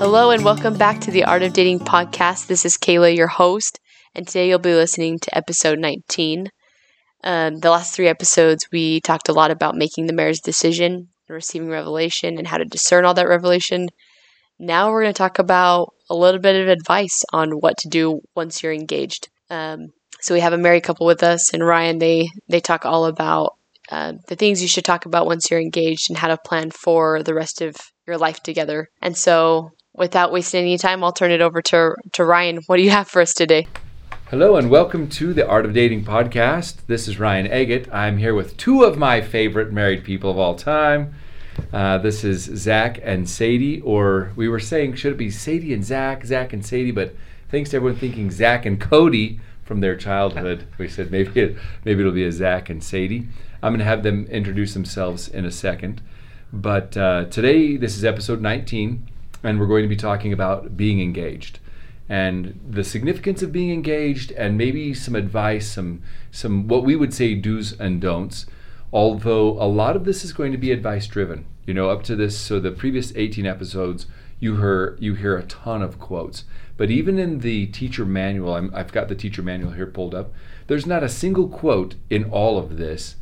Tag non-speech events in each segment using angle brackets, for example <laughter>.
Hello, and welcome back to the Art of Dating podcast. This is Kayla, your host, and today you'll be listening to episode 19. Um, the last three episodes, we talked a lot about making the marriage decision receiving revelation and how to discern all that revelation. Now we're going to talk about a little bit of advice on what to do once you're engaged. Um, so we have a married couple with us, and Ryan. They they talk all about uh, the things you should talk about once you're engaged and how to plan for the rest of your life together. And so, without wasting any time, I'll turn it over to to Ryan. What do you have for us today? Hello and welcome to the Art of Dating podcast. This is Ryan Agate. I'm here with two of my favorite married people of all time. Uh, this is Zach and Sadie, or we were saying, should it be Sadie and Zach, Zach and Sadie? But thanks to everyone thinking Zach and Cody from their childhood, <laughs> we said maybe it, maybe it'll be a Zach and Sadie. I'm going to have them introduce themselves in a second. But uh, today, this is episode 19, and we're going to be talking about being engaged. And the significance of being engaged and maybe some advice some some what we would say do's and don'ts although a lot of this is going to be advice driven you know up to this so the previous 18 episodes you hear you hear a ton of quotes. But even in the teacher manual i have got the teacher manual here pulled up there's not a single quote in all of this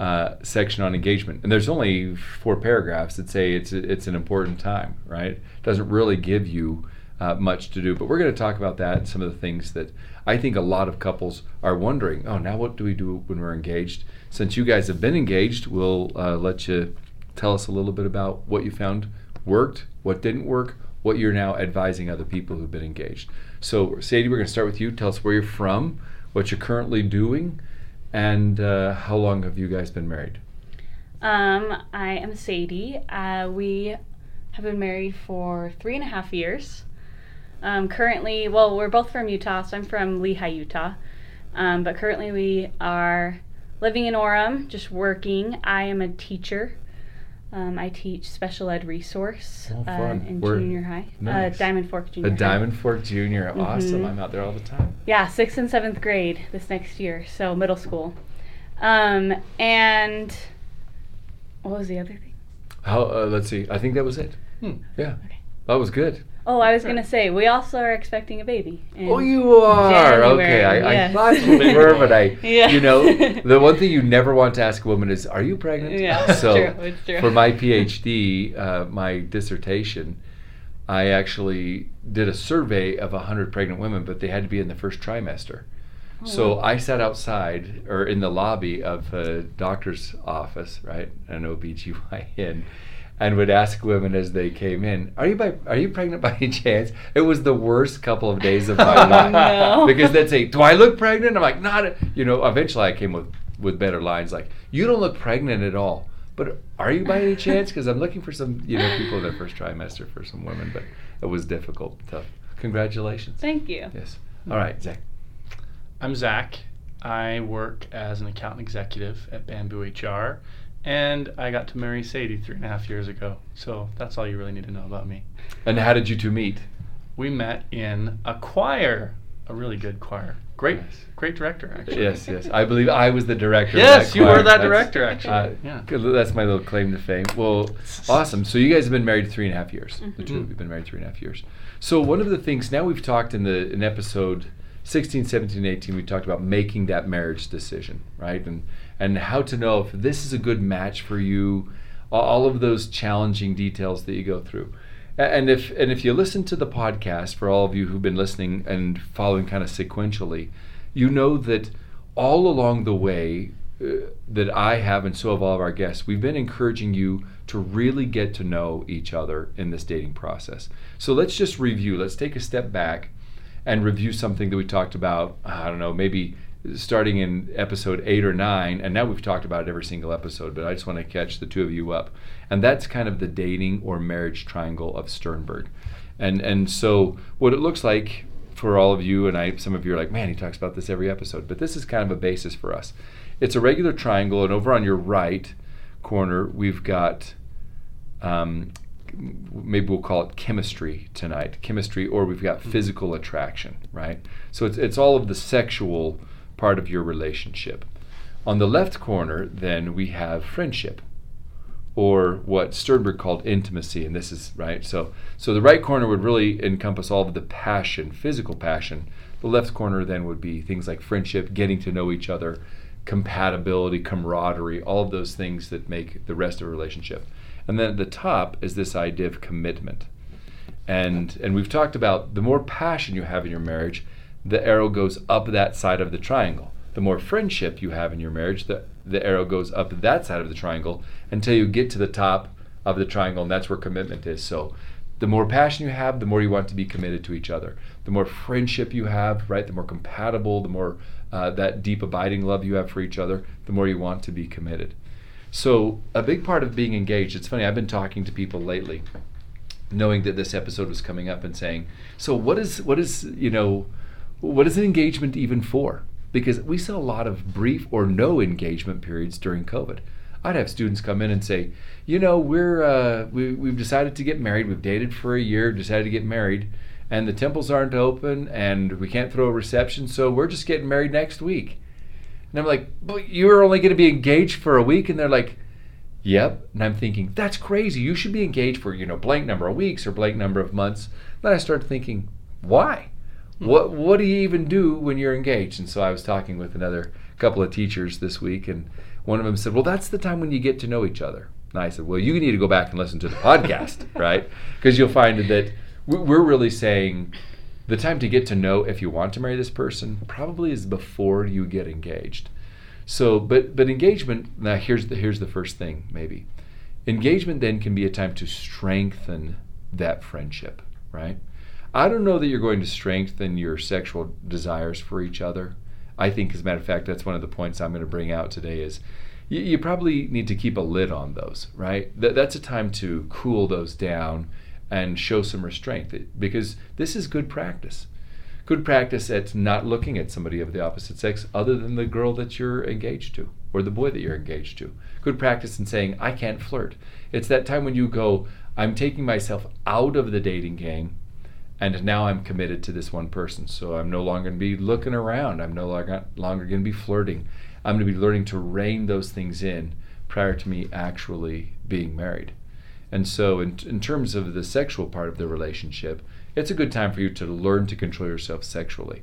uh, section on engagement and there's only four paragraphs that say it's it's an important time right it doesn't really give you uh, much to do. But we're going to talk about that and some of the things that I think a lot of couples are wondering. Oh, now what do we do when we're engaged? Since you guys have been engaged, we'll uh, let you tell us a little bit about what you found worked, what didn't work, what you're now advising other people who've been engaged. So, Sadie, we're going to start with you. Tell us where you're from, what you're currently doing, and uh, how long have you guys been married? Um, I am Sadie. Uh, we have been married for three and a half years. Um, currently, well, we're both from Utah, so I'm from Lehi, Utah. Um, but currently, we are living in Orem, just working. I am a teacher. Um, I teach special ed resource Oh, uh, fun. in Where- junior high, Nice. uh, Diamond Fork Junior A High. Diamond Fork Junior. Awesome. Mhm. I'm out there all the time. Yeah, sixth and seventh grade this next year, so middle school. Um, and what was the other thing? How? Uh, let's see. I think that was it. Hmm. Yeah. Okay. That was good. Oh, I was gonna say we also are expecting a baby. Oh, you are okay. I, I yes. thought you <laughs> were, but I, Yeah. you know, <laughs> the one thing you never want to ask a woman is, "Are you pregnant?" Yeah, <laughs> it's so true, it's true. for my PhD, uh, my dissertation, I actually did a survey of hundred pregnant women, but they had to be in the first trimester. Oh, So. I sat outside or in the lobby of a doctor's office, right, an OBGYN, and would ask women as they came in, "Are you by, are you pregnant by <laughs> any chance?" It was the worst couple of days of my <laughs> Oh, life no. <laughs> because they'd say, "Do I look pregnant?" I'm like, "Not." You know, eventually I came with with better lines like, "You don't look pregnant at all." But are you by any chance? Because I'm looking for some, you know, people in their first trimester for some women, but it was difficult, tough. Congratulations. Thank you. Yes. All right, Zach. I'm Zach. I work as an accountant executive at Bamboo HR, and I got to marry Sadie three and a half years ago. So that's all you really need to know about me. And how did you two meet? We met in a choir, a really good choir. Great, great director, actually. Yes, yes. I believe I was the director. of Yes, you choir. were that That's- director, actually. Uh, yeah. That's my little claim to fame. Well, awesome. So you guys have been married three and a half years. The two of Mhm. you have been married three and a half years. So one of the things now we've talked in the in episode 16, 17, 18, we talked about making that marriage decision, right? And and how to know if this is a good match for you, all of those challenging details that you go through. And if and if you listen to the podcast for all of you who've been listening and following kind of sequentially, you know that all along the way uh, that I have and so have all of our guests, we've been encouraging you to really get to know each other in this dating process. So let's just review. Let's take a step back and review something that we talked about. I don't know, maybe starting in episode eight or nine, and now we've talked about it every single episode, but I just want to catch the two of you up. And that's kind of the dating or marriage triangle of Sternberg. And and so what it looks like for all of you, and I some of you are like, man, he talks about this every episode, but this is kind of a basis for us. It's a regular triangle, and over on your right corner, we've got um, maybe we'll call it chemistry tonight chemistry or we've got physical attraction right so it's, it's all of the sexual part of your relationship on the left corner then we have friendship or what Sternberg called intimacy, and this is right. So, so the right corner would really encompass all of the passion, physical passion. The left corner then would be things like friendship, getting to know each other, compatibility, camaraderie, all of those things that make the rest of a relationship. And then at the top is this idea of commitment. And and we've talked about the more passion you have in your marriage, the arrow goes up that side of the triangle. The more friendship you have in your marriage, the, the arrow goes up that side of the triangle until you get to the top of the triangle, and that's where commitment is. So the more passion you have, the more you want to be committed to each other. The more friendship you have, right, the more compatible, the more uh, that deep abiding love you have for each other, the more you want to be committed. So a big part of being engaged, it's funny, I've been talking to people lately, knowing that this episode was coming up and saying, so what is what is, you know, what is an engagement even for? Because we saw a lot of brief or no engagement periods during COVID. I'd have students come in and say, you know, we're uh, we, we've decided to get married. We've dated for a year, decided to get married, and the temples aren't open, and we can't throw a reception, so we're just getting married next week. And I'm like, but you're only going to be engaged for a week, and they're like, yep. And I'm thinking, that's crazy. You should be engaged for you know blank number of weeks or blank number of months. Then I start thinking, why? What what do you even do when you're engaged? And so I was talking with another couple of teachers this week, and one of them said, "Well, that's the time when you get to know each other." And I said, "Well, you need to go back and listen to the podcast, <laughs> right? Because you'll find that we're really saying the time to get to know if you want to marry this person probably is before you get engaged. So, but but engagement. Now, here's the here's the first thing. Maybe engagement then can be a time to strengthen that friendship, right? I don't know that you're going to strengthen your sexual desires for each other. I think, as a matter of fact, that's one of the points I'm going to bring out today. Is you, you probably need to keep a lid on those, right? Th- that's a time to cool those down and show some restraint because this is good practice. Good practice at not looking at somebody of the opposite sex other than the girl that you're engaged to or the boy that you're engaged to. Good practice in saying, I can't flirt. It's that time when you go, I'm taking myself out of the dating game and now I'm committed to this one person. So I'm no longer going to be looking around. I'm no longer, longer going to be flirting. I'm going to be learning to rein those things in prior to me actually being married. And so, in, in terms of the sexual part of the relationship, it's a good time for you to learn to control yourself sexually.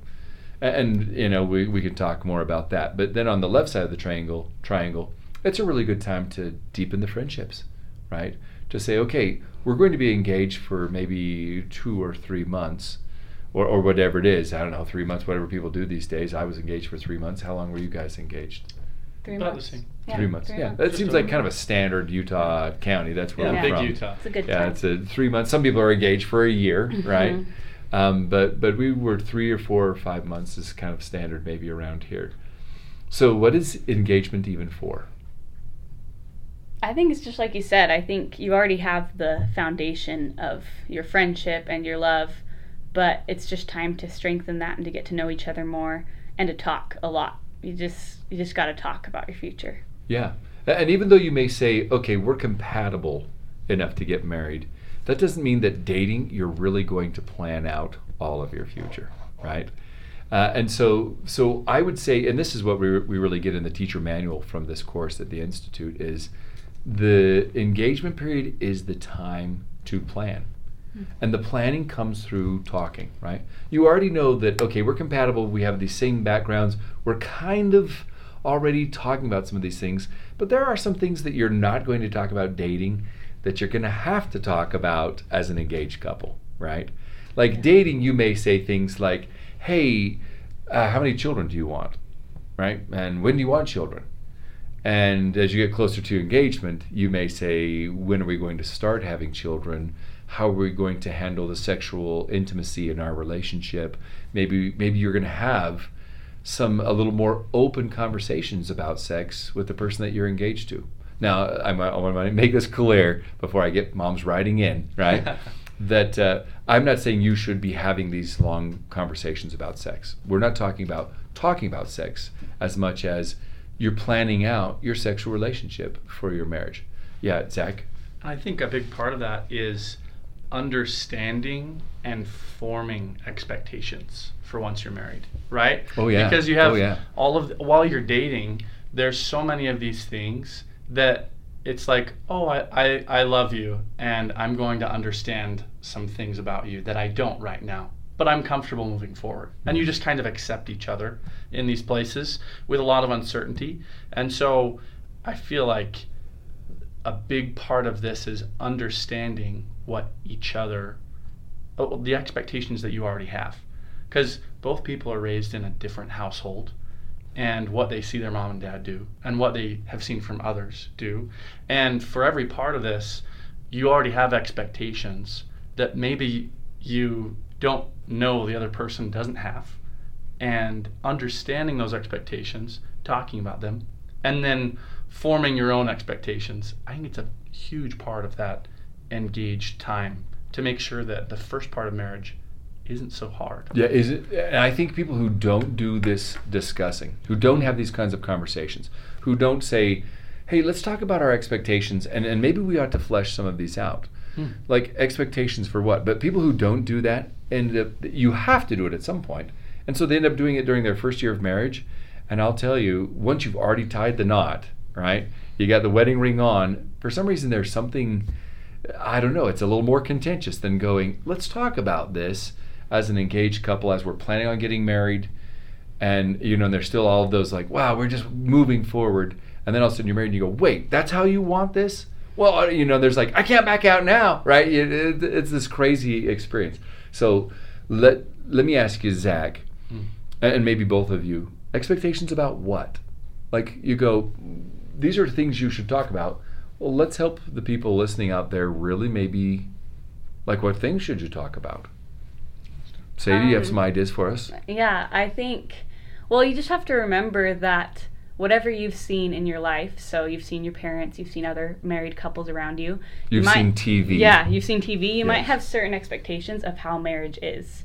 And, and you know, we, we can talk more about that. But then on the left side of the triangle, triangle, it's a really good time to deepen the friendships, right? To say, okay, we're going to be engaged for maybe two or three months, or, or whatever it is. I don't know, three months, whatever people do these days. I was engaged for three months. How long were you guys engaged? Three About months. the same. Yeah, three months. three yeah, months. that Just seems like kind of a standard Utah county. That's where Yeah, we're big from. Utah. It's a good Yeah, time. it's a three months. Some people are engaged for a year, right? Mhm. Um, but but we were three or four or five months is kind of standard maybe around here. So what is engagement even for? I think it's just like you said. I think you already have the foundation of your friendship and your love, but it's just time to strengthen that and to get to know each other more and to talk a lot. You just you just got to talk about your future. Yeah, and even though you may say, okay, we're compatible enough to get married, that doesn't mean that dating you're really going to plan out all of your future, right? Uh, and so, so I would say, and this is what we, we really get in the teacher manual from this course at the institute is the engagement period is the time to plan. And the planning comes through talking, right? You already know that, okay, we're compatible, we have these same backgrounds, we're kind of already talking about some of these things, but there are some things that you're not going to talk about dating that you're going to have to talk about as an engaged couple, right? Like dating, you may say things like, hey, uh, how many children do you want? Right? And when do you want children? And as you get closer to engagement, you may say, when are we going to start having children? How are we going to handle the sexual intimacy in our relationship? Maybe maybe you're going to have some a little more open conversations about sex with the person that you're engaged to. Now, I, I want to make this clear before I get moms writing in, right? <laughs> that uh, I'm not saying you should be having these long conversations about sex. We're not talking about talking about sex as much as you're planning out your sexual relationship for your marriage. Yeah, Zach. I think a big part of that is understanding and forming expectations for once you're married, right? Oh, yeah. Because you have Oh, yeah. all of while you're dating, there's so many of these things that it's like, oh, I, I, I love you, and I'm going to understand some things about you that I don't right now, but I'm comfortable moving forward. And you mm-hmm. just kind of accept each other in these places with a lot of uncertainty. And so I feel like a big part of this is understanding what each other, oh, the expectations that you already have. Because both people are raised in a different household and what they see their mom and dad do and what they have seen from others do. And for every part of this, you already have expectations that maybe you don't know the other person doesn't have. And understanding those expectations, talking about them, and then forming your own expectations. I think it's a huge part of that engaged time to make sure that the first part of marriage isn't so hard. Yeah, is it? And I think people who don't do this discussing, who don't have these kinds of conversations, who don't say, "Hey, let's talk about our expectations," and and maybe we ought to flesh some of these out, Hmm. like expectations for what. But people who don't do that end up. You have to do it at some point. and so they end up doing it during their first year of marriage. And I'll tell you, once you've already tied the knot, right? You got the wedding ring on. For some reason, there's something. I don't know. It's a little more contentious than going. Let's talk about this as an engaged couple as we're planning on getting married and you know and there's still all of those like wow we're just moving forward and then all of a sudden you're married and you go wait that's how you want this well uh, you know there's like i can't back out now right it, it, it's this crazy experience so let let me ask you zach Hmm. and maybe both of you expectations about what? Like you go these are things you should talk about. Well let's help the people listening out there really maybe like what things should you talk about? Sadie you have Um, some ideas for us? Yeah, I think, well, you just have to remember that whatever you've seen in your life, so you've seen your parents, you've seen other married couples around you. you You've might- seen TV. Yeah, you've seen TV. You might have certain expectations of how marriage is.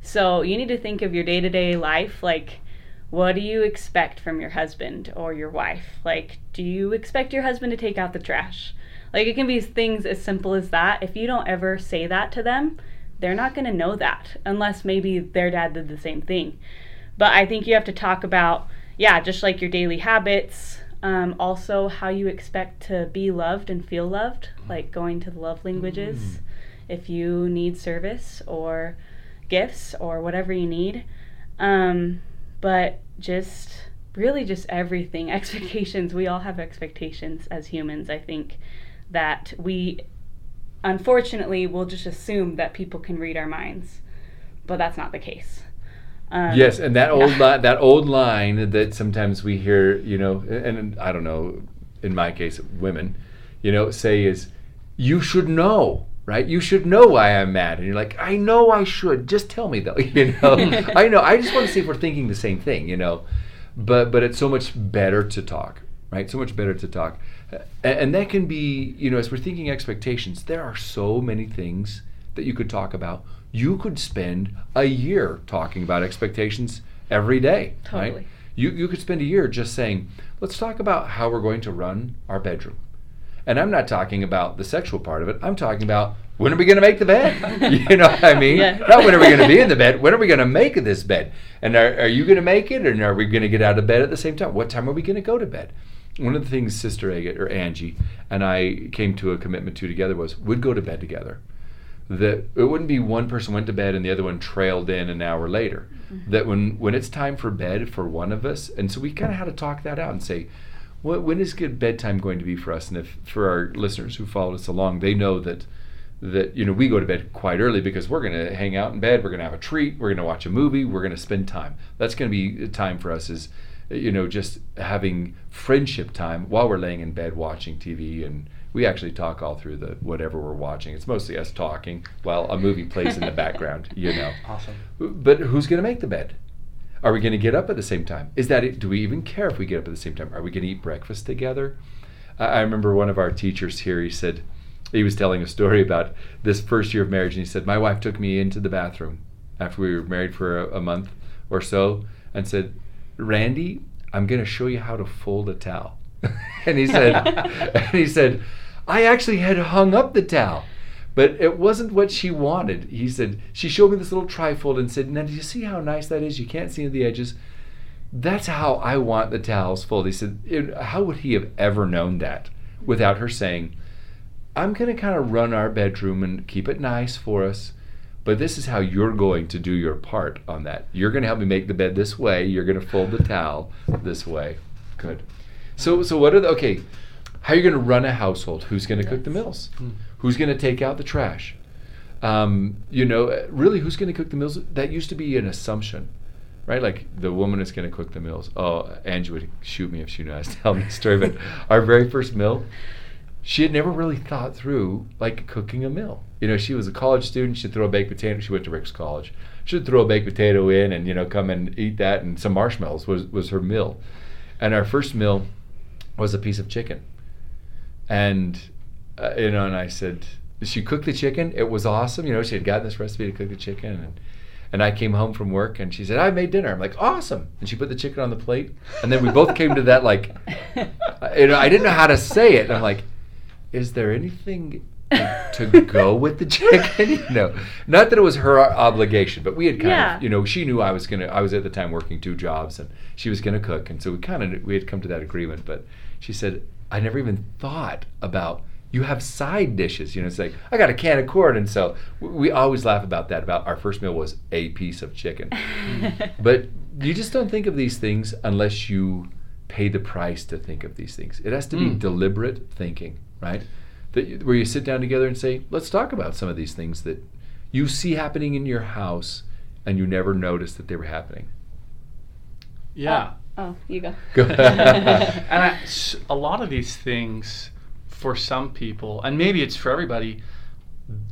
So you need to think of your day to day life like, what do you expect from your husband or your wife? Like, do you expect your husband to take out the trash? Like, it can be things as simple as that. If you don't ever say that to them, they're not going to know that unless maybe their dad did the same thing. But I think you have to talk about, yeah, just like your daily habits, um, also how you expect to be loved and feel loved, like going to the love languages, if you need service or gifts or whatever you need. Um, but just really just everything. <laughs> Expectations. We all have expectations as humans i think that we unfortunately will just assume that people can read our minds. But that's not the case um, Yes, and that old li- that old line that sometimes we hear, you know, and, and I don't know, in my case, women, you know, say is, "You should know." Right, you should know why I'm mad, and you're like, I know I should. Just tell me though, <laughs> you know. <laughs> I know. I just want to see if we're thinking the same thing, you know. But but it's so much better to talk, right? So much better to talk, and, and that can be, you know, as we're thinking expectations, there are so many things that you could talk about. You could spend a year talking about expectations every day, right? Totally. You, you could spend a year just saying, let's talk about how we're going to run our bedroom. And I'm not talking about the sexual part of it. I'm talking about when are we going to make the bed? <laughs> <laughs> you know what I mean? Yeah. Not when are we going to be in the bed. When are we going to make this bed? And are, are you going to make it? And are we going to get out of bed at the same time? What time are we going to go to bed? One of the things Sister Agate or Angie and I came to a commitment to together was we'd go to bed together that it wouldn't be one person went to bed and the other one trailed in an hour later. Mm-hmm. That when when it's time for bed for one of us, and so we kind of had to talk that out and say, what when is good bedtime going to be for us? And if for our listeners who followed us along, they know that that you know we go to bed quite early because we're going to hang out in bed, we're going to have a treat, we're going to watch a movie, we're going to spend time. That's going to be time for us is you know just having friendship time while we're laying in bed watching TV and we actually talk all through the whatever we're watching. It's mostly us talking while a movie plays in the background, you know. <laughs> Awesome. But who's going to make the bed? Are we going to get up at the same time? Is that it? Do we even care if we get up at the same time? Are we going to eat breakfast together? I I remember one of our teachers here, he said, he was telling a story about this first year of marriage, and he said, My wife took me into the bathroom after we were married for a, a month or so and said, Randy, I'm going to show you how to fold a towel. <laughs> and he said, <laughs> and he said, I actually had hung up the towel, but it wasn't what she wanted. He said, she showed me this little trifold and said, Now, do you see how nice that is? You can't see the edges. That's how I want the towels folded. He said, "It- How would he have ever known that without her saying, I'm going to kind of run our bedroom and keep it nice for us. But this is how you're going to do your part on that. You're going to help me make the bed this way. You're going to fold the towel this way. Good. So, so what are the okay? How are you going to run a household? Who's going to cook the meals? Who's going to take out the trash? Um, you know, really, who's going to cook the meals? That used to be an assumption, right? Like the woman is going to cook the meals. Oh, Angie would shoot me if she knew I was telling the story. But <laughs> our very first meal, she had never really thought through like cooking a meal. You know, she was a college student. She'd throw a baked potato. She went to Ricks College. She'd throw a baked potato in and you know come and eat that and some marshmallows was was her meal. And our first meal was a piece of chicken. And uh, you know, and I said, she cooked the chicken. It was awesome. You know, she had gotten this recipe to cook the chicken and. And I came home from work and she said, I made dinner. I'm like, awesome. And she put the chicken on the plate. And then we both came to that, like, <laughs> you know, I didn't know how to say it. And I'm like, is there anything to, go with the chicken? <laughs> you know, not that it was her obligation, but we had kind Yeah. of, you know, she knew I was gonna. I was at the time working two jobs, and she was gonna cook, and so we kind of we had come to that agreement. But she said, I never even thought about. You have side dishes, you know. It's like I got a can of corn, and so we, we always laugh about that. About our first meal was a piece of chicken, <laughs> but you just don't think of these things unless you pay the price to think of these things. It has to be Mm. deliberate thinking, right? That where you sit down together and say, "Let's talk about some of these things that you see happening in your house, and you never noticed that they were happening." Yeah. Oh, you go. <laughs> Go. and I, s- a lot of these things for some people and maybe it's for everybody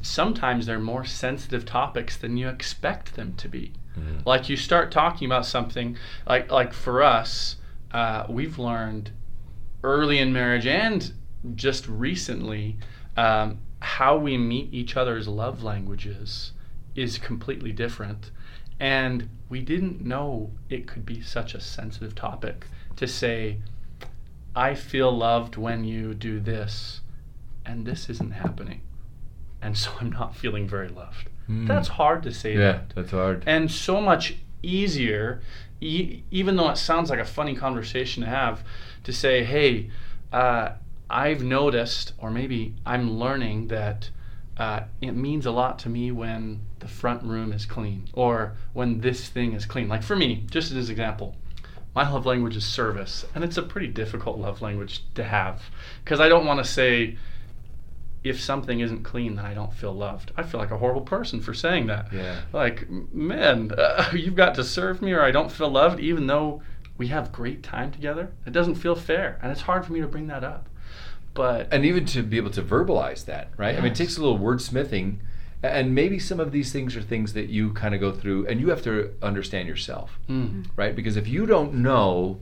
sometimes they're more sensitive topics than you expect them to be Mhm. like you start talking about something like like for us uh, we've learned early in marriage and just recently um, how we meet each other's love languages is completely different and we didn't know it could be such a sensitive topic to say i feel loved when you do this and this isn't happening and so i'm not feeling very loved Mm. that's hard to say yeah, that that's hard. and so much easier e- even though it sounds like a funny conversation to have to say hey uh, i've noticed or maybe i'm learning that uh, it means a lot to me when the front room is clean or when this thing is clean. Like for me just as an example my love language is service and it's a pretty difficult love language to have because i don't want to say if something isn't clean then i don't feel loved. I feel like a horrible person for saying that. Yeah. like man uh, <laughs> you've got to serve me or i don't feel loved even though we have great time together. It doesn't feel fair and it's hard for me to bring that up but and even to be able to verbalize that, right? I mean, it takes a little wordsmithing, and maybe some of these things are things that you kind of go through, and you have to understand yourself, mm, right? Because if you don't know,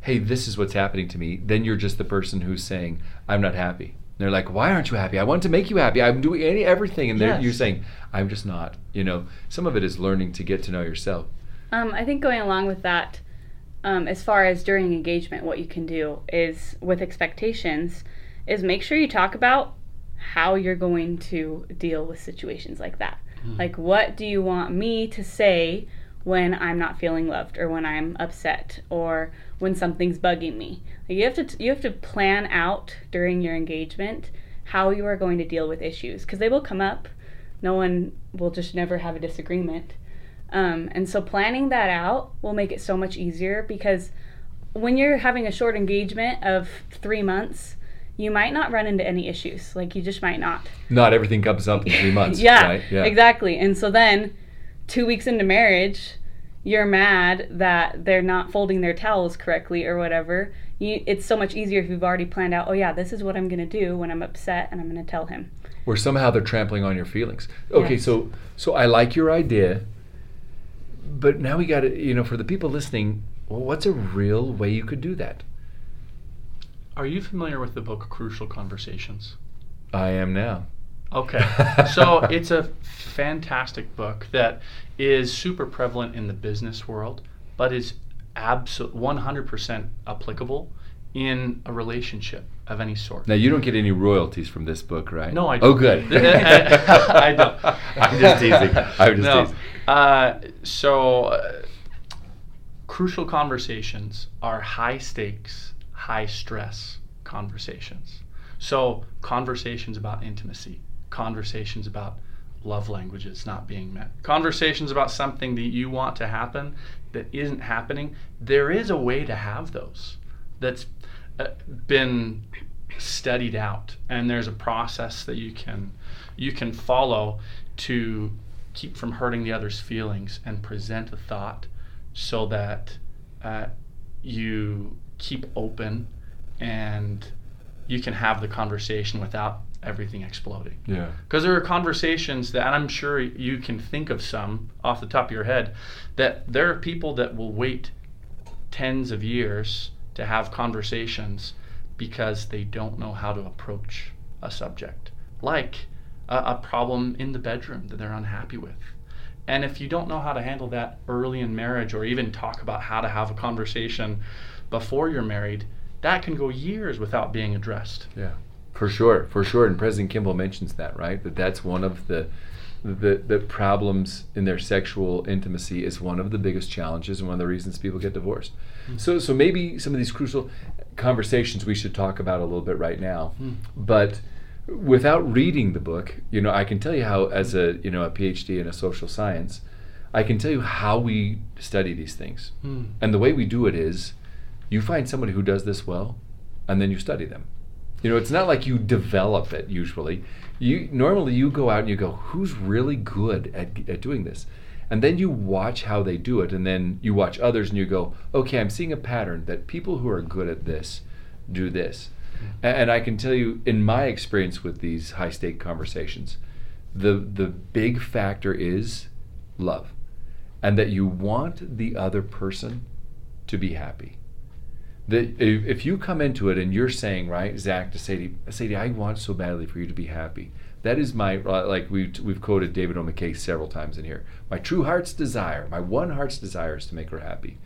hey, this is what's happening to me, then you're just the person who's saying, I'm not happy. And they're like, why aren't you happy? I want to make you happy. I'm doing any everything, and Yes. you're saying, I'm just not. You know, some of it is learning to get to know yourself. Um, I think going along with that, um, as far as during engagement, what you can do is with expectations, is make sure you talk about how you're going to deal with situations like that. Like, what do you want me to say when I'm not feeling loved, or when I'm upset, or when something's bugging me? Like, you have to you have to plan out during your engagement how you are going to deal with issues because they will come up. No one will just never have a disagreement. Um, and so planning that out will make it so much easier because when you're having a short engagement of three months, you might not run into any issues. Like you just might not. Not everything comes up in three <laughs> months. yeah, right? exactly. And so then, two weeks into marriage, you're mad that they're not folding their towels correctly or whatever. You, it's so much easier if you've already planned out. Oh yeah, this is what I'm gonna do when I'm upset, and I'm gonna tell him. Where somehow they're trampling on your feelings. Okay, Yes. so so I like your idea, but now we got to you know for the people listening, well, what's a real way you could do that? Are you familiar with the book crucial conversations I am now. Okay. so <laughs> it's a fantastic book that is super prevalent in the business world, but is absolute 100% applicable in a relationship of any sort. Now you don't get any royalties from this book, right? No, I Oh, don't. good. <laughs> I don't. <laughs> I'm just teasing. I'm just no. teasing. Uh, so, uh, crucial conversations are high stakes, high stress conversations So, conversations about intimacy, conversations about love languages not being met, conversations about something that you want to happen that isn't happening. There is a way to have those that's been studied out and there's a process that you can you can follow to keep from hurting the other's feelings and present a thought so that uh, you keep open and you can have the conversation without everything exploding. Yeah. Because there are conversations that, and I'm sure you can think of some off the top of your head, that there are people that will wait tens of years to have conversations because they don't know how to approach a subject, like a, a problem in the bedroom that they're unhappy with. And if you don't know how to handle that early in marriage or even talk about how to have a conversation before you're married, that can go years without being addressed. Yeah, for sure, for sure. And President Kimball mentions that, right? That that's one of the the, the problems in their sexual intimacy is one of the biggest challenges and one of the reasons people get divorced. Mm-hmm. So, so maybe some of these crucial conversations we should talk about a little bit right now. Mm-hmm. But without reading the book, you know, I can tell you how, as a you know a PhD in a social science, I can tell you how we study these things. Mm. And the way we do it is, you find somebody who does this well, and then you study them. You know, it's not like you develop it usually you normally you go out and you go, who's really good at, at doing this? And then you watch how they do it, and then you watch others and you go, okay, I'm seeing a pattern that people who are good at this do this. Mm-hmm. And I can tell you, in my experience with these high stake conversations, the the big factor is love, and that you want the other person to be happy that if you come into it and you're saying, right, Zach, to Sadie, Sadie, I want so badly for you to be happy. That is my uh, like we've we've quoted David O. McKay several times in here. My true heart's desire, my one heart's desire is to make her happy.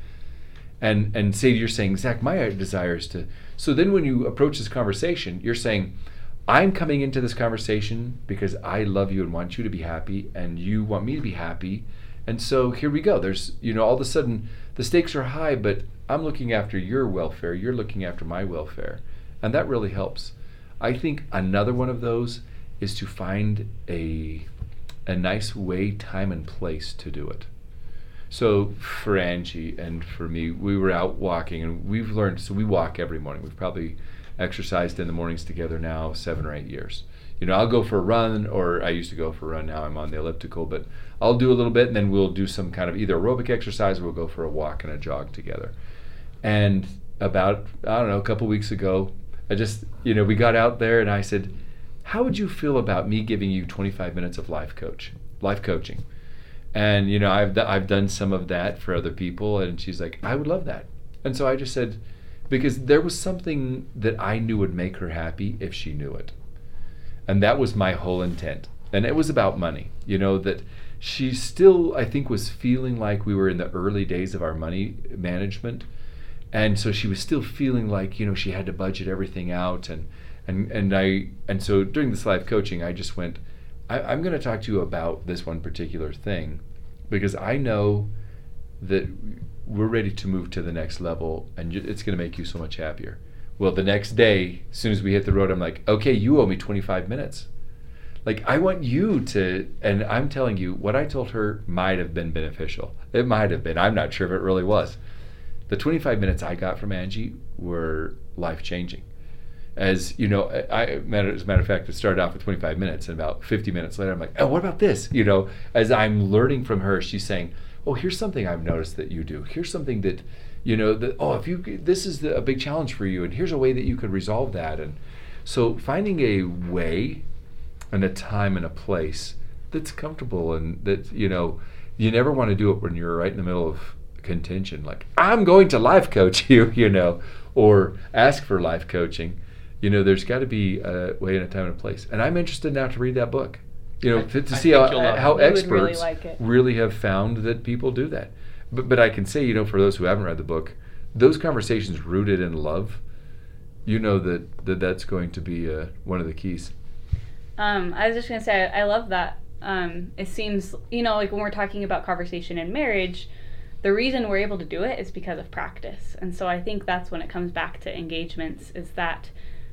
And and Sadie, you're saying, Zach, my desire is to. So then when you approach this conversation, you're saying, I'm coming into this conversation because I love you and want you to be happy, and you want me to be happy. And so here we go. There's you know all of a sudden the stakes are high, but I'm looking after your welfare, you're looking after my welfare. And that really helps. I think another one of those is to find a a nice way, time and place to do it. So for Angie and for me, we were out walking and we've learned so we walk every morning. We've probably exercised in the mornings together now seven or eight years. You know, I'll go for a run or I used to go for a run, now I'm on the elliptical, but I'll do a little bit and then we'll do some kind of either aerobic exercise or we'll go for a walk and a jog together. And about, I don't know, a couple weeks ago, I just, you know, we got out there and I said, How would you feel about me giving you 25 minutes of life coach, life coaching? And, you know, I've, I've done some of that for other people. And she's like, I would love that. And so I just said, because there was something that I knew would make her happy if she knew it. And that was my whole intent. And it was about money, you know, that she still, I think, was feeling like we were in the early days of our money management and so she was still feeling like you know she had to budget everything out and and and I and so during this live coaching I just went I, I'm going to talk to you about this one particular thing because I know that we're ready to move to the next level and it's going to make you so much happier. Well, the next day, as soon as we hit the road, I'm like, okay, you owe me 25 minutes. Like, I want you to, and I'm telling you, what I told her might have been beneficial. It might have been. I'm not sure if it really was the 25 minutes I got from Angie were life changing. As you know, I, as a matter of fact, it started off with 25 minutes, and about 50 minutes later, I'm like, oh, what about this? You know, as I'm learning from her, she's saying, oh, here's something I've noticed that you do. Here's something that, you know, that oh, if you this is the, a big challenge for you, and here's a way that you could resolve that. And so finding a way, and a time and a place that's comfortable, and that you know, you never want to do it when you're right in the middle of contention like i'm going to life coach <laughs> you you know or ask for life coaching. You know there's got to be a way and a time and a place. And i'm interested now to read that book you know I, to, to see how, how experts really, like really have found that people do that. But, but i can say you know for those who haven't read the book those conversations rooted in love you know that, that that's going to be uh, one of the keys. Um, i was just going to say I, I love that. Um, it seems you know like when we're talking about conversation in marriage the reason we're able to do it is because of practice. And so I think that's when it comes back to engagements is that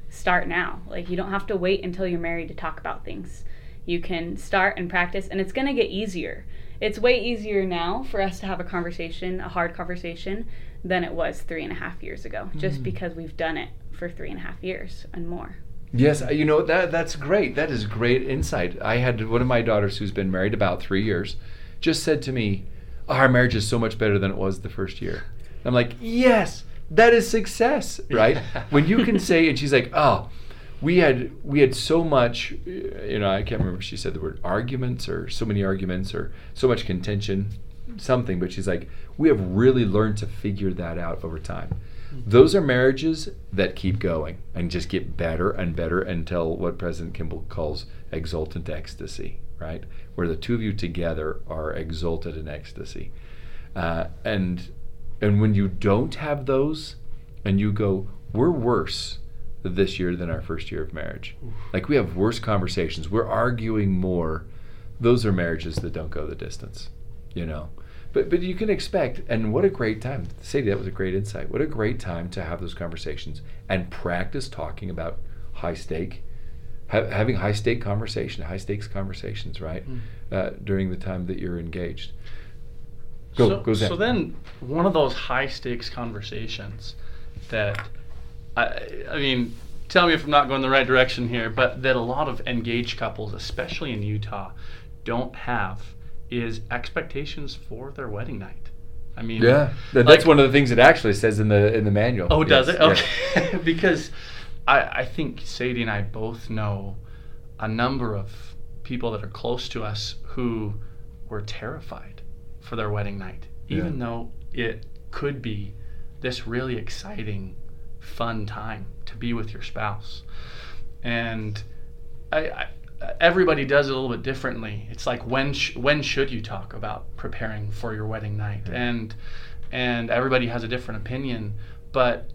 start now. Like you don't have to wait until you're married to talk about things. You can start and practice, and it's going to get easier. It's way easier now for us to have a conversation, a hard conversation, than it was three and a half years ago, just because we've done it for three and a half years and more. Yes, uh, you know that that's great. That is great insight. I had one of my daughters who's been married about three years, just said to me, "Our marriage is so much better than it was the first year." I'm like, "Yes, that is success, <laughs> right?" when you can say, and she's like, "Oh, we had we had so much, you know, I can't remember. if She said the word arguments or so many arguments or so much contention, something. But she's like, we have really learned to figure that out over time." Mm-hmm. Those are marriages that keep going and just get better and better until what President Kimball calls exultant ecstasy, right? Where the two of you together are exalted in ecstasy. Uh, and and when you don't have those and you go, we're worse this year than our first year of marriage. Like we have worse conversations. We're arguing more. Those are marriages that don't go the distance, you know. But but you can expect, and what a great time. Sadie, that was a great insight. What a great time to have those conversations and practice talking about high stake, ha- having high stake conversation, high stakes conversations, right? Uh, during the time that you're engaged. Go, so, go, Zach. so then, one of those high stakes conversations that, I, I mean, tell me if I'm not going the right direction here, but that a lot of engaged couples, especially in Utah, don't have is expectations for their wedding night. I mean, Yeah, Th- that's like- one of the things it actually says in the in the manual. Oh, does Yes, it? yes. Okay. <laughs> because I, I think Sadie and I both know a number of people that are close to us who were terrified for their wedding night, even Yeah. though it could be this really exciting, fun time to be with your spouse. And I, I everybody does it a little bit differently. It's like when sh- when should you talk about preparing for your wedding night, and and everybody has a different opinion. But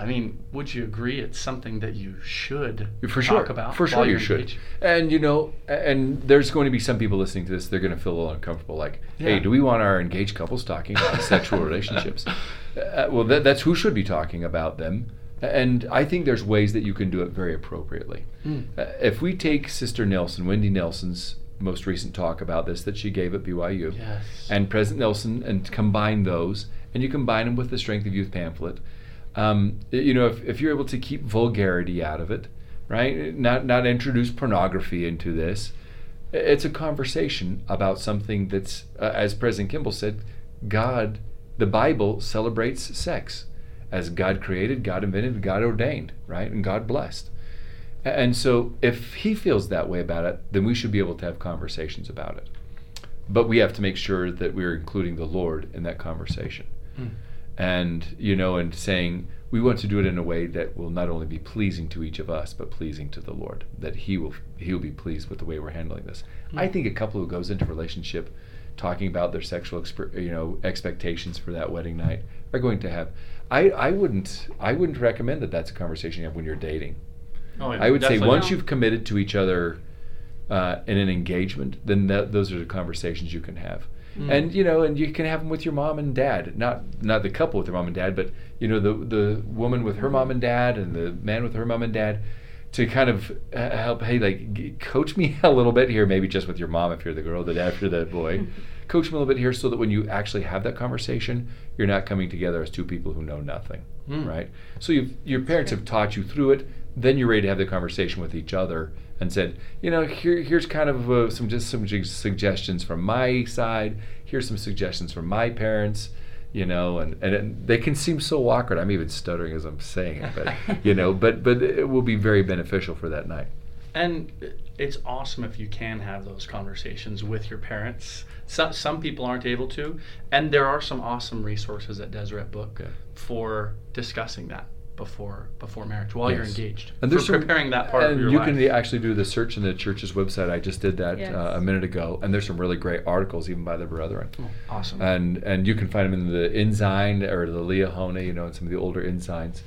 I mean, would you agree it's something that you should For talk sure, about? for sure you should. engaged? And you know, and there's going to be some people listening to this. They're going to feel a little uncomfortable. Like, hey, do we want our engaged couples talking about <laughs> sexual relationships? Uh, well, that, that's who should be talking about them. And I think there's ways that you can do it very appropriately. Mm. Uh, if we take Sister Nelson, Wendy Nelson's most recent talk about this that she gave at BYU, Yes. and President Nelson, and combine those, and you combine them with the Strength of Youth pamphlet. Um, you know, if, if you're able to keep vulgarity out of it, right? Not not introduce pornography into this. It's a conversation about something that's, uh, as President Kimball said, God, the Bible celebrates sex, as God created, God invented, God ordained, right, and God blessed. And so, if he feels that way about it, then we should be able to have conversations about it. But we have to make sure that we're including the Lord in that conversation. Mm. And, you know, and saying we want to do it in a way that will not only be pleasing to each of us, but pleasing to the Lord, that he will he will be pleased with the way we're handling this. I think a couple who goes into relationship talking about their sexual exper- you know expectations for that wedding night are going to have I, I wouldn't I wouldn't recommend that that's a conversation you have when you're dating. Oh, yeah, I would say once you've committed to each other uh, in an engagement, then that, those are the conversations you can have. Mm. And you know, and you can have them with your mom and dad, not not the couple with their mom and dad, but you know the the woman with her mom and dad and the man with her mom and dad, to kind of uh, help. Hey, like coach me <laughs> a little bit here, maybe just with your mom if you're the girl, the dad if you're the boy. <laughs> coach me a little bit here, so that when you actually have that conversation, you're not coming together as two people who know nothing Mm. right? So you've, your parents have taught you through it. Then you're ready to have the conversation with each other and said, you know, here, here's kind of uh, some just some suggestions from my side. Here's some suggestions from my parents. You know, and, and it, they can seem so awkward. I'm even stuttering as I'm saying it, but <laughs> you know, but but it will be very beneficial for that night. And it's awesome if you can have those conversations with your parents. Some, some people aren't able to, and there are some awesome resources at Deseret Book Yeah. for discussing that before before marriage while you're engaged. And for there's some- preparing that part and of your you life. can actually do the search in the church's website. I just did that Yes. uh, a minute ago, and there's some really great articles even by the brethren. Oh, awesome. and and you can find them in the Ensign or the Liahona, you know, in some of the older Ensigns.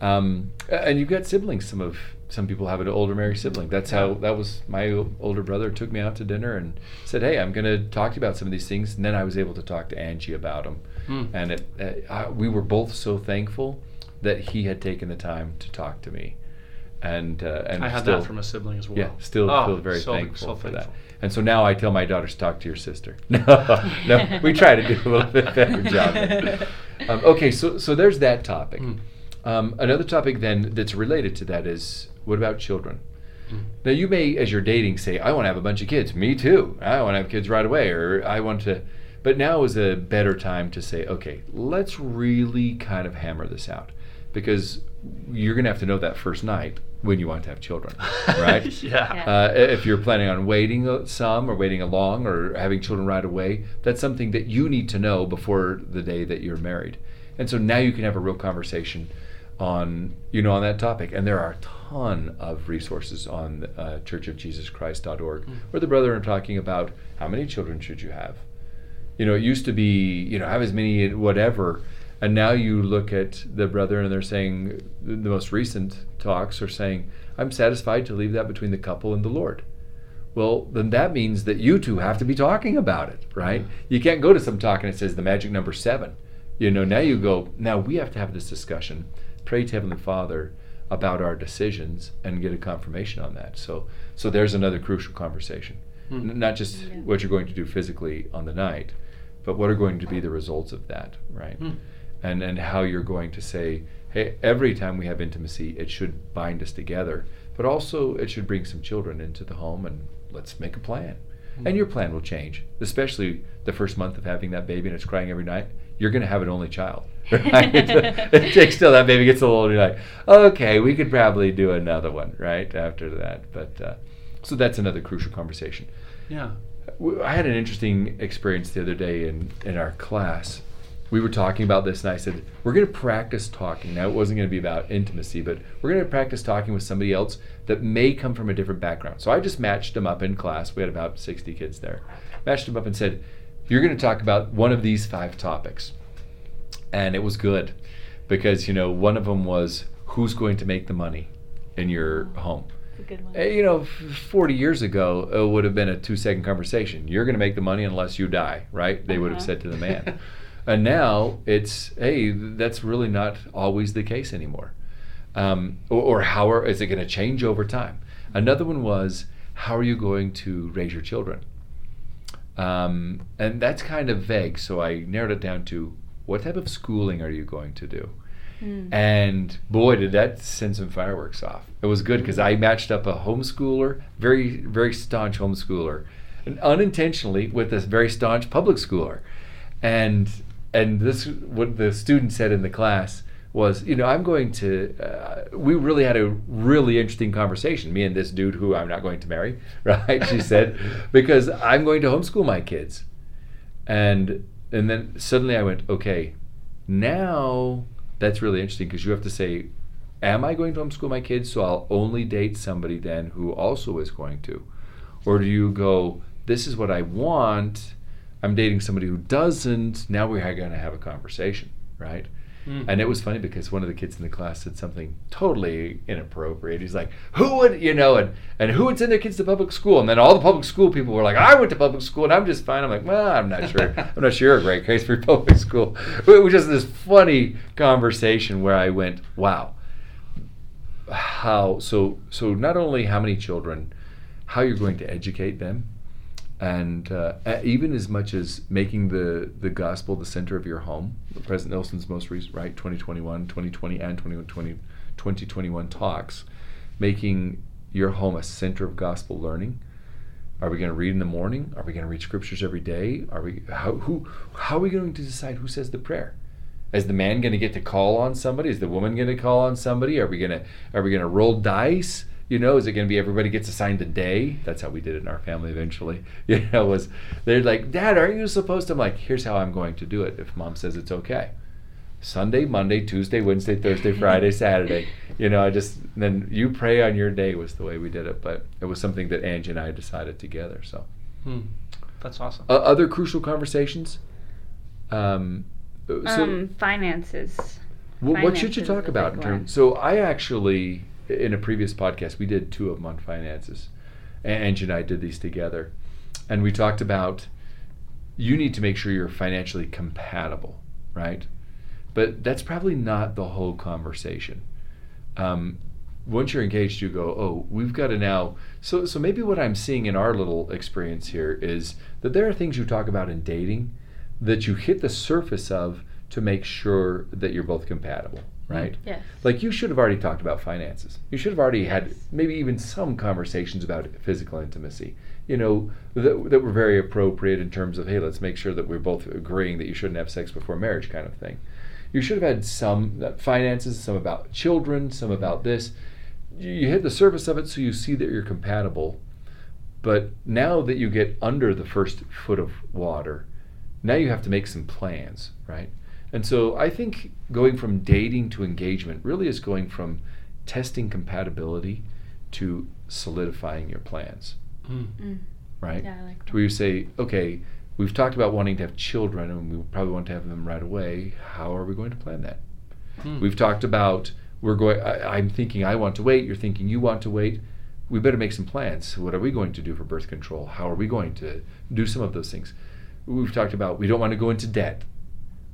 Um, and you've got siblings. Some of some people have an older married sibling. That's how that was. My older brother took me out to dinner and said, "Hey, I'm going to talk to you about some of these things." And then I was able to talk to Angie about them. Hmm. And it, uh, I, we were both so thankful that he had taken the time to talk to me. and uh, and I had still, that from a sibling as well. yeah, still Oh, feel very so- thankful so for that. And so now I tell my daughters, talk to your sister. <laughs> No, no, we try to do a little bit better job. <laughs> Um, okay, so so there's that topic. Mm. Um, another topic then that's related to that is what about children? Mm. Now you may, as you're dating, say, "I want to have a bunch of kids." Me too. I want to have kids right away, or I want to. But now is a better time to say, "Okay, let's really kind of hammer this out," because you're going to have to know that first night when you want to have children, <laughs> right? yeah. Yeah. Uh, if you're planning on waiting uh, some or waiting along or having children right away, that's something that you need to know before the day that you're married. And so now you can have a real conversation on you know on that topic. And there are a ton of resources on uh, churchofjesuschrist.org where the brethren are talking about how many children should you have. You know, it used to be you know have as many whatever. And now you look at the brethren and they're saying, the the most recent talks are saying, I'm satisfied to leave that between the couple and the Lord. Well, then that means that you two have to be talking about it, right? You can't go to some talk and it says the magic number seven. You know, now you go, now we have to have this discussion, pray to Heavenly Father about our decisions and get a confirmation on that. So, so there's another crucial conversation. Hmm. N- not just Yeah. what you're going to do physically on the night, but what are going to be the results of that, right? Hmm. And and how you're going to say, hey, every time we have intimacy, it should bind us together, but also it should bring some children into the home, and let's make a plan. And your plan will change, especially the first month of having that baby and it's crying every night. You're going to have an only child. <laughs> Right? <laughs> it takes till that baby gets a little older. You're like, okay, we could probably do another one, right? After that. But uh, so that's another crucial conversation. Yeah. I had an interesting experience the other day in, in our class. We were talking about this, and I said, We're going to practice talking. Now, it wasn't going to be about intimacy, but we're going to practice talking with somebody else that may come from a different background. So I just matched them up in class. We had about 60 kids there. Matched them up and said, You're going to talk about one of these five topics. And it was good because, you know, one of them was who's going to make the money in your home. Good one. Uh, You know, 40 years ago, it would have been a two second conversation. You're going to make the money unless you die, right? They would have Uh-huh. said to the man. <laughs> and now it's, hey, that's really not always the case anymore. Um, or, or how are, is it going to change over time? Another one was, how are you going to raise your children? Um, and that's kind of vague, so I narrowed it down to what type of schooling are you going to do? Mm. And boy, did that send some fireworks off. It was good because I matched up a homeschooler, very, very staunch homeschooler, and unintentionally with this very staunch public schooler. And and this what the student said in the class was, you know, I'm going to. Uh, we really had a really interesting conversation. Me and this dude who I'm not going to marry, <laughs> right? She said, because I'm going to homeschool my kids, and and then suddenly I went, okay, now that's really interesting because you have to say, am I going to homeschool my kids so I'll only date somebody then who also is going to? Or do you go, this is what I want, I'm dating somebody who doesn't, now we're going to have a conversation, right? Mm. And it was funny because one of the kids in the class said something totally inappropriate. He's like, "Who would you know?" And and who would send their kids to public school? And then all the public school people were like, "I went to public school and I'm just fine." I'm like, "Well, I'm not sure. <laughs> I'm not sure you're a great case for public school." It was just this funny conversation where I went, "Wow, how so? So not only how many children, how you're going to educate them." And uh, even as much as making the, the gospel the center of your home. President Nelson's most recent, right, 2021, 2020, and 2020, 2021 talks, making your home a center of gospel learning. Are we going to read in the morning? Are we going to read scriptures every day? Are we how who how are we going to decide who says the prayer? Is the man going to get to call on somebody? Is the woman going to call on somebody? Are we going to are we going to roll dice? You know, is it going to be everybody gets assigned a day? That's how we did it in our family eventually. <laughs> You know, was they're like, Dad, aren't you supposed to? I'm like, here's how I'm going to do it if mom says it's okay. Sunday, Monday, Tuesday, Wednesday, Thursday, Friday, <laughs> Saturday. You know, I just then you pray on your day was the way we did it, but it was something that Angie and I decided together. So, Hmm. That's awesome. uh, other crucial conversations. Um, so, um, finances. Wh- what should you talk about in big terms? So I actually, in a previous podcast, we did two of them on finances. And Angie and I did these together, and we talked about you need to make sure you're financially compatible, right? But that's probably not the whole conversation. Um, once you're engaged, you go, oh, we've got to now. So, so maybe what I'm seeing in our little experience here is that there are things you talk about in dating that you hit the surface of to make sure that you're both compatible, right? Yes. Like you should have already talked about finances. You should have already had maybe even some conversations about physical intimacy. You know that, that were very appropriate in terms of hey, let's make sure that we're both agreeing that you shouldn't have sex before marriage, kind of thing. You should have had some uh, finances, some about children, some about this. You hit the surface of it so you see that you're compatible. But now that you get under the first foot of water, now you have to make some plans, right? And so I think going from dating to engagement really is going from testing compatibility to solidifying your plans, Mm. Mm. right? Yeah, I like To that. where you say, okay, we've talked about wanting to have children and we probably want to have them right away. How are we going to plan that? Mm. We've talked about we're going. I, I'm thinking I want to wait. You're thinking you want to wait. We better make some plans. What are we going to do for birth control? How are we going to do some of those things? We've talked about we don't want to go into debt,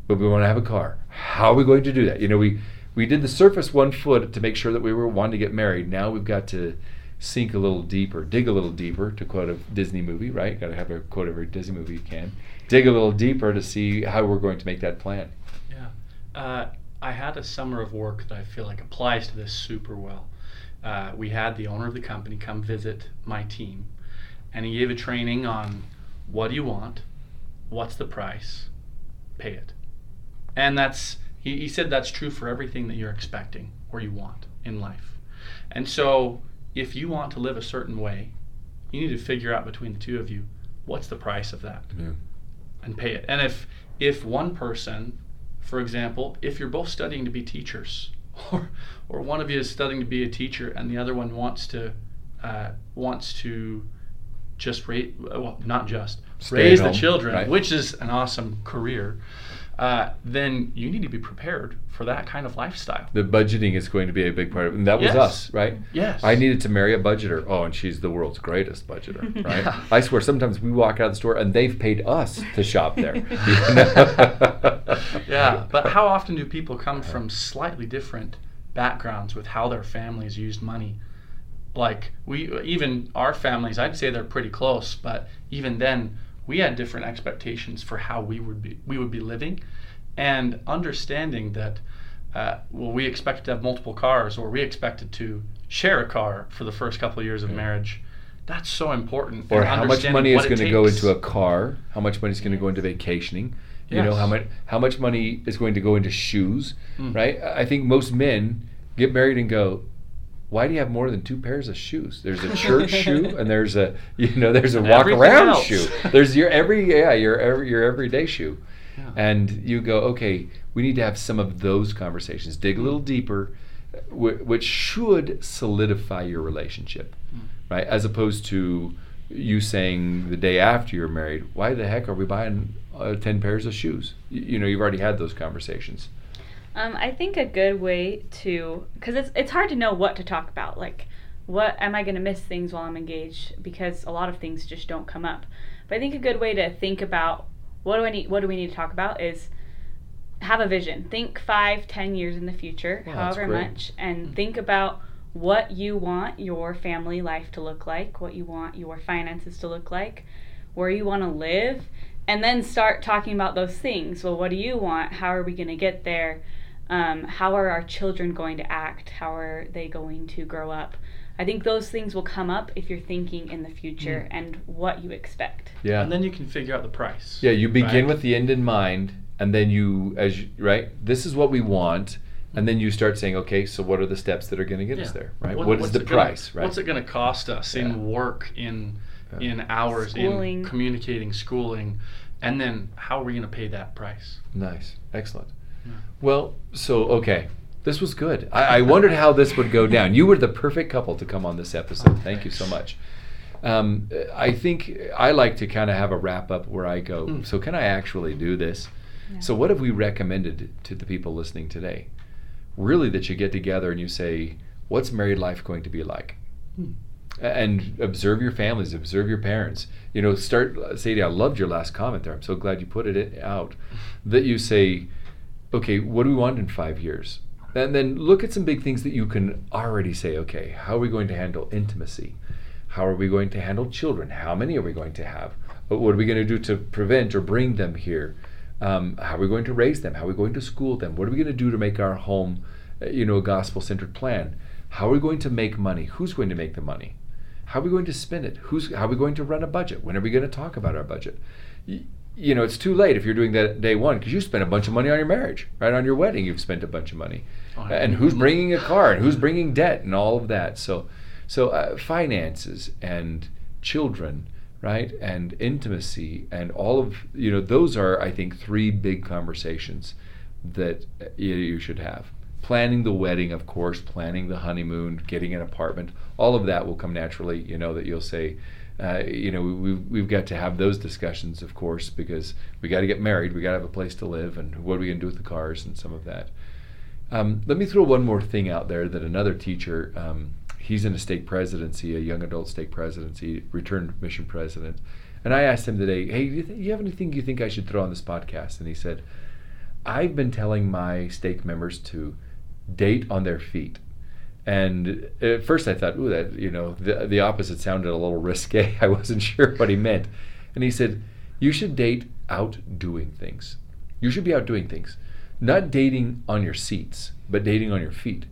but we want to have a car. How are we going to do that? You know, we we did the surface one foot to make sure that we were wanting to get married. Now we've got to sink a little deeper, dig a little deeper, to quote a Disney movie, right? Got to have a quote every Disney movie you can. Dig a little deeper to see how we're going to make that plan. Yeah. Uh, I had a summer of work that I feel like applies to this super well. Uh, we had the owner of the company come visit my team, and he gave a training on what do you want, what's the price, pay it. And that's, he, he said that's true for everything that you're expecting or you want in life. And so if you want to live a certain way, you need to figure out between the two of you what's the price of that Yeah. and pay it. And if if one person, for example, if you're both studying to be teachers, <laughs> or or one of you is studying to be a teacher and the other one wants to uh, wants to just raise well not just Stay raise at the children, right. which is an awesome career. Uh, then you need to be prepared for that kind of lifestyle. the budgeting is going to be a big part of it. And that was Yes. us, right? Yes. I needed to marry a budgeter. Oh, and she's the world's greatest budgeter, <laughs> right? Yeah. I swear, sometimes we walk out of the store and they've paid us to shop there. <laughs> <laughs> Yeah, but how often do people come from slightly different backgrounds with how their families used money? Like we, even our families, I'd say they're pretty close, but even then, we had different expectations for how we would be we would be living, and understanding that, uh, well, we expected to have multiple cars, or we expected to share a car for the first couple of years of Yeah. marriage. That's so important. or how much money is going to go into a car? How much money is going to go into vacationing? You know how much how much money is going to go into shoes, Mm. right? I think most men get married and go, why do you have more than two pairs of shoes? There's a <laughs> church shoe and there's a you know there's a And walk around else. shoe. There's your every yeah your every, your everyday shoe, Yeah. and you go okay. We need to have some of those conversations. Dig a little deeper, wh- which should solidify your relationship, Mm. right? As opposed to you saying the day after you're married, why the heck are we buying uh, ten pairs of shoes? You, you know, you've already had those conversations. Um, I think a good way to, because it's it's hard to know what to talk about. Like, what am I going to miss things while I'm engaged? Because a lot of things just don't come up. But I think a good way to think about what do I need, what do we need to talk about is have a vision. Think five, ten years in the future, however much, and think about what you want your family life to look like, what you want your finances to look like, where you want to live, and then start talking about those things. Well, what do you want? How are we going to get there? Um, how are our children going to act? How are they going to grow up? I think those things will come up if you're thinking in the future and what you expect. Yeah. And then you can figure out the price. Yeah, you begin right? with the end in mind, and then you, as you, right, this is what we want, and then you start saying, okay, so what are the steps that are going to get us there, right? What- what is the it gonna- price, right? What's it going to cost us Yeah. in work, in Yeah. in hours, Schooling. in communicating, schooling, and then how are we going to pay that price? Nice, excellent. Yeah. Well, so okay, this was good. I, I wondered how this would go down. You were the perfect couple to come on this episode. Thank you so much. Um, I think I like to kind of have a wrap up where I go. Mm. So can I actually do this? Yeah. So what have we recommended to the people listening today? Really, that you get together and you say, "What's married life going to be like?" Hmm. and observe your families, observe your parents. You know, start. Sadie, I loved your last comment there. I'm so glad you put it out. That you say, okay, what do we want in five years? And then look at some big things that you can already say, okay, how are we going to handle intimacy? How are we going to handle children? How many are we going to have? What are we going to do to prevent or bring them here? Um, how are we going to raise them? How are we going to school them? What are we going to do to make our home, uh, you know, a gospel-centered plan? How are we going to make money? Who's going to make the money? How are we going to spend it? Who's how are we going to run a budget? When are we going to talk about our budget? You, know, it's too late if you're doing that day one because you spent a bunch of money on your marriage, right? On your wedding, you've spent a bunch of money, oh, and who's bringing a car and who's bringing debt and all of that. So, so uh, finances and children right? And intimacy and all of you know those are i think three big conversations that you should have. Planning the wedding of course planning the honeymoon getting an apartment all of that will come naturally. You know that you'll say uh, you know we, we've got to have those discussions of course because we got to get married we got to have a place to live and what are we going to do with the cars and some of that um, let me throw one more thing out there that another teacher um, he's in a stake presidency, a young adult stake presidency, returned mission president. And I asked him today, hey, do you, th- you have anything you think I should throw on this podcast? And he said, I've been telling my stake members to date on their feet. And at first I thought, ooh, that, you know, the, the opposite sounded a little risque. <laughs> I wasn't sure what he meant. And he said, you should date out doing things. You should be out doing things. Not dating on your seats, but dating on your feet.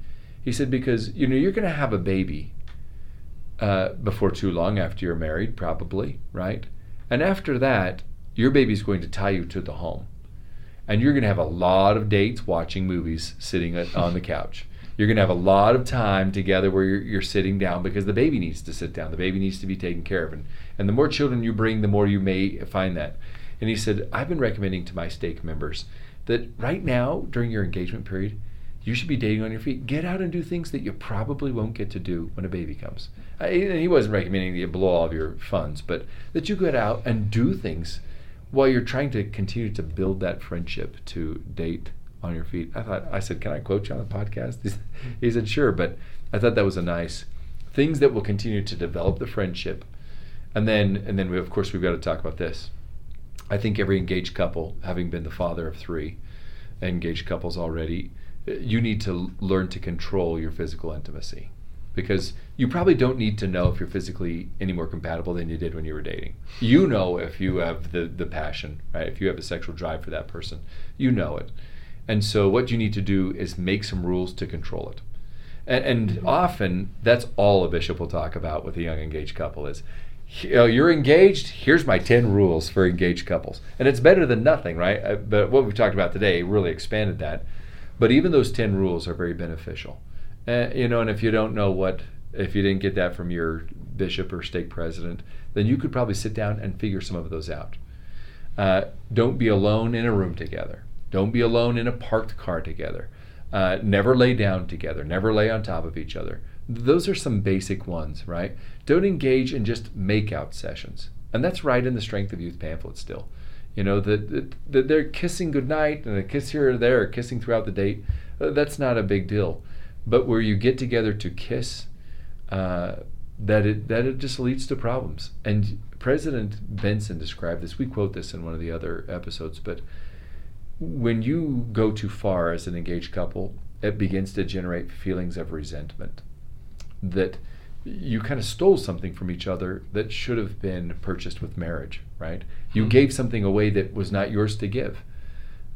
He said, because you know you're going to have a baby uh, before too long after you're married, probably, right? And after that, your baby's going to tie you to the home, and you're going to have a lot of dates watching movies, sitting on the <laughs> couch. You're going to have a lot of time together where you're, you're sitting down because the baby needs to sit down. The baby needs to be taken care of, and and the more children you bring, the more you may find that. And he said, I've been recommending to my stake members that right now during your engagement period you should be dating on your feet. Get out and do things that you probably won't get to do when a baby comes. I, and he wasn't recommending that you blow all of your funds, but that you get out and do things while you're trying to continue to build that friendship to date on your feet. I thought I said, "Can I quote you on the podcast?" He said, "Sure," but I thought that was a nice things that will continue to develop the friendship, and then and then we, of course we've got to talk about this. I think every engaged couple, having been the father of three engaged couples already, eh, you need to learn to control your physical intimacy because you probably don't need to know if you're physically any more compatible than you did when you were dating. You know if you have the, the passion, right? If you have a sexual drive for that person, you know it. And so what you need to do is make some rules to control it. And, and mm-hmm. often that's all a bishop will talk about with a young engaged couple is you know, you're engaged. Here's my 10 rules for engaged couples. And it's better than nothing, right? Uh, but what we've talked about today really expanded that but even those 10 rules are very beneficial. Uh, you know, and if you don't know what, if you didn't get that from your bishop or stake president, then you could probably sit down and figure some of those out. Uh, don't be alone in a room together. Don't be alone in a parked car together. Uh, never lay down together. Never lay on top of each other. Those are some basic ones, right? Don't engage in just makeout sessions. And that's right in the Strength of Youth pamphlet still. You know, that the, they're kissing goodnight and a kiss here or there, or kissing throughout the date. Uh, that's not a big deal. But where you get together to kiss, uh, that it that it just leads to problems. And President Benson described this. We quote this in one of the other episodes, but when you go too far as an engaged couple, it begins to generate feelings of resentment. That you kind of stole something from each other that should have been purchased with marriage, right? You mm-hmm. gave something away that was not yours to give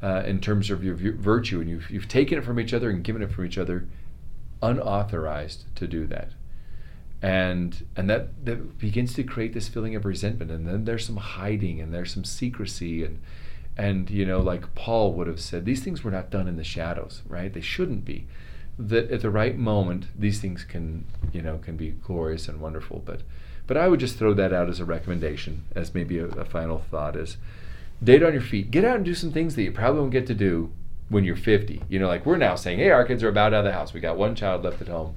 uh, in terms of your virtue, and you've, you've taken it from each other and given it from each other unauthorized to do that. And and that, that begins to create this feeling of resentment, and then there's some hiding, and there's some secrecy, and and you know, like Paul would have said, these things were not done in the shadows, right? They shouldn't be. That at the right moment these things can you know can be glorious and wonderful but but i would just throw that out as a recommendation as maybe a, a final thought is date on your feet. Get out and do some things that you probably won't get to do when you're 50 you know like we're now saying hey our kids are about out of the house. We got one child left at home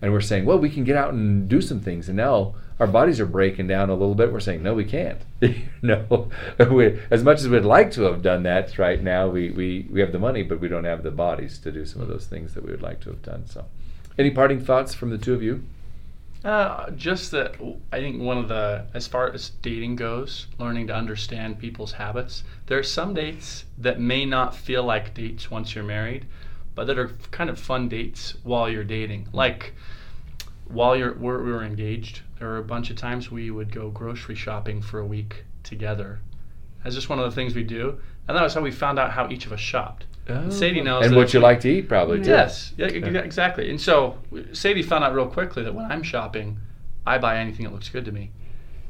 and we're saying well we can get out and do some things and now our bodies are breaking down a little bit. We're saying, no, we can't. <laughs> no, <laughs> we, as much as we'd like to have done that right now, we, we, we have the money, but we don't have the bodies to do some of those things that we would like to have done. So, any parting thoughts from the two of you? Uh, just that I think one of the, as far as dating goes, learning to understand people's habits. There are some dates that may not feel like dates once you're married, but that are kind of fun dates while you're dating. Like while you're we're, we were engaged, there were a bunch of times we would go grocery shopping for a week together. That's just one of the things we do, and that was how we found out how each of us shopped. Oh. Sadie knows And what you like to eat, probably too. Yes, yeah, exactly. And so Sadie found out real quickly that when I'm shopping, I buy anything that looks good to me,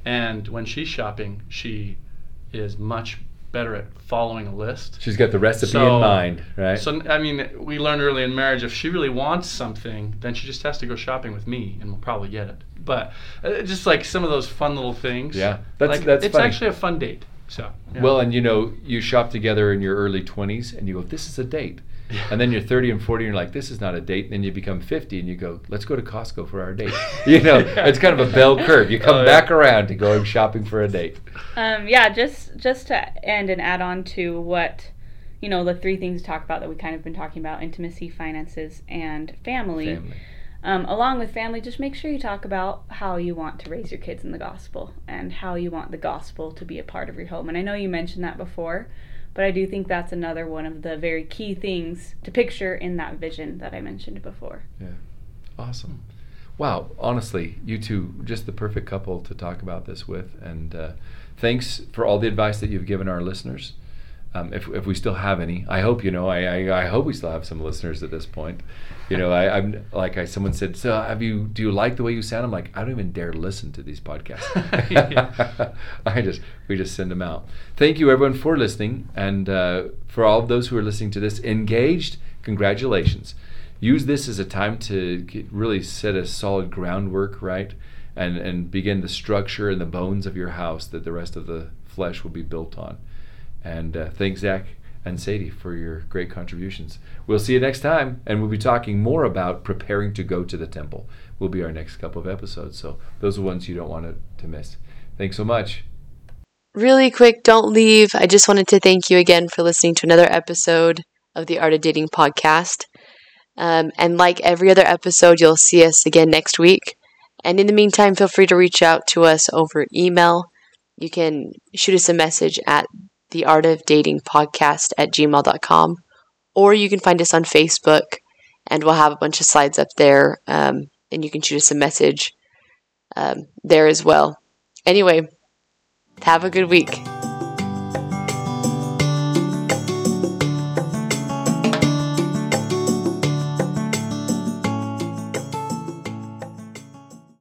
and when she's shopping, she is much better at following a list. She's got the recipe So- in mind, right? So I mean, we learned early in marriage if she really wants something, then she just has to go shopping with me, and we'll probably get it. But uh, just like some of those fun little things. Yeah, that's- like, that's it's funny. actually a fun date. So yeah. Well, and you know, you shop together in your early 20s and you go, this is a date. <laughs> And then you're 30 and 40 and you're like, this is not a date. And then you become 50 and you go, let's go to Costco for our date. <laughs> You know, it's kind of a bell curve. You come Oh, yeah. back around to going shopping for a date. Um, yeah, just just to end and add on to what you know the three things to talk about that we kind of been talking about: intimacy, finances, and family. Family. Um, along with family, just make sure you talk about how you want to raise your kids in the gospel and how you want the gospel to be a part of your home. And I know you mentioned that before, but I do think that's another one of the very key things to picture in that vision that I mentioned before. Yeah. Awesome. Wow. Honestly, you two, just the perfect couple to talk about this with. And uh, thanks for all the advice that you've given our listeners. Um, if, if we still have any, I hope you know. I, I, I hope we still have some listeners at this point. You know, I, I'm like I someone said. So have you? Do you like the way you sound? I'm like I don't even dare listen to these podcasts. <laughs> <laughs> I just we just send them out. Thank you everyone for listening, and uh, for all of those who are listening to this engaged. Congratulations use this as a time to get, really set a solid groundwork, right? And and begin the structure and the bones of your house that the rest of the flesh will be built on. And uh, thanks, Zach and Sadie, for your great contributions. We'll see you next time, and we'll be talking more about preparing to go to the temple. Will be our next couple of episodes. So those are ones you don't want to, to miss. Thanks so much. Really quick, don't leave. I just wanted to thank you again for listening to another episode of the Art of Dating podcast. Um, and like every other episode, you'll see us again next week. And in the meantime, feel free to reach out to us over email. You can shoot us a message at the art of dating podcast at gmail.com or you can find us on facebook and we'll have a bunch of slides up there um, and you can shoot us a message um, there as well. Anyway have a good week